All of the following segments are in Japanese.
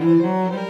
Música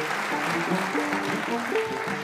Thank you.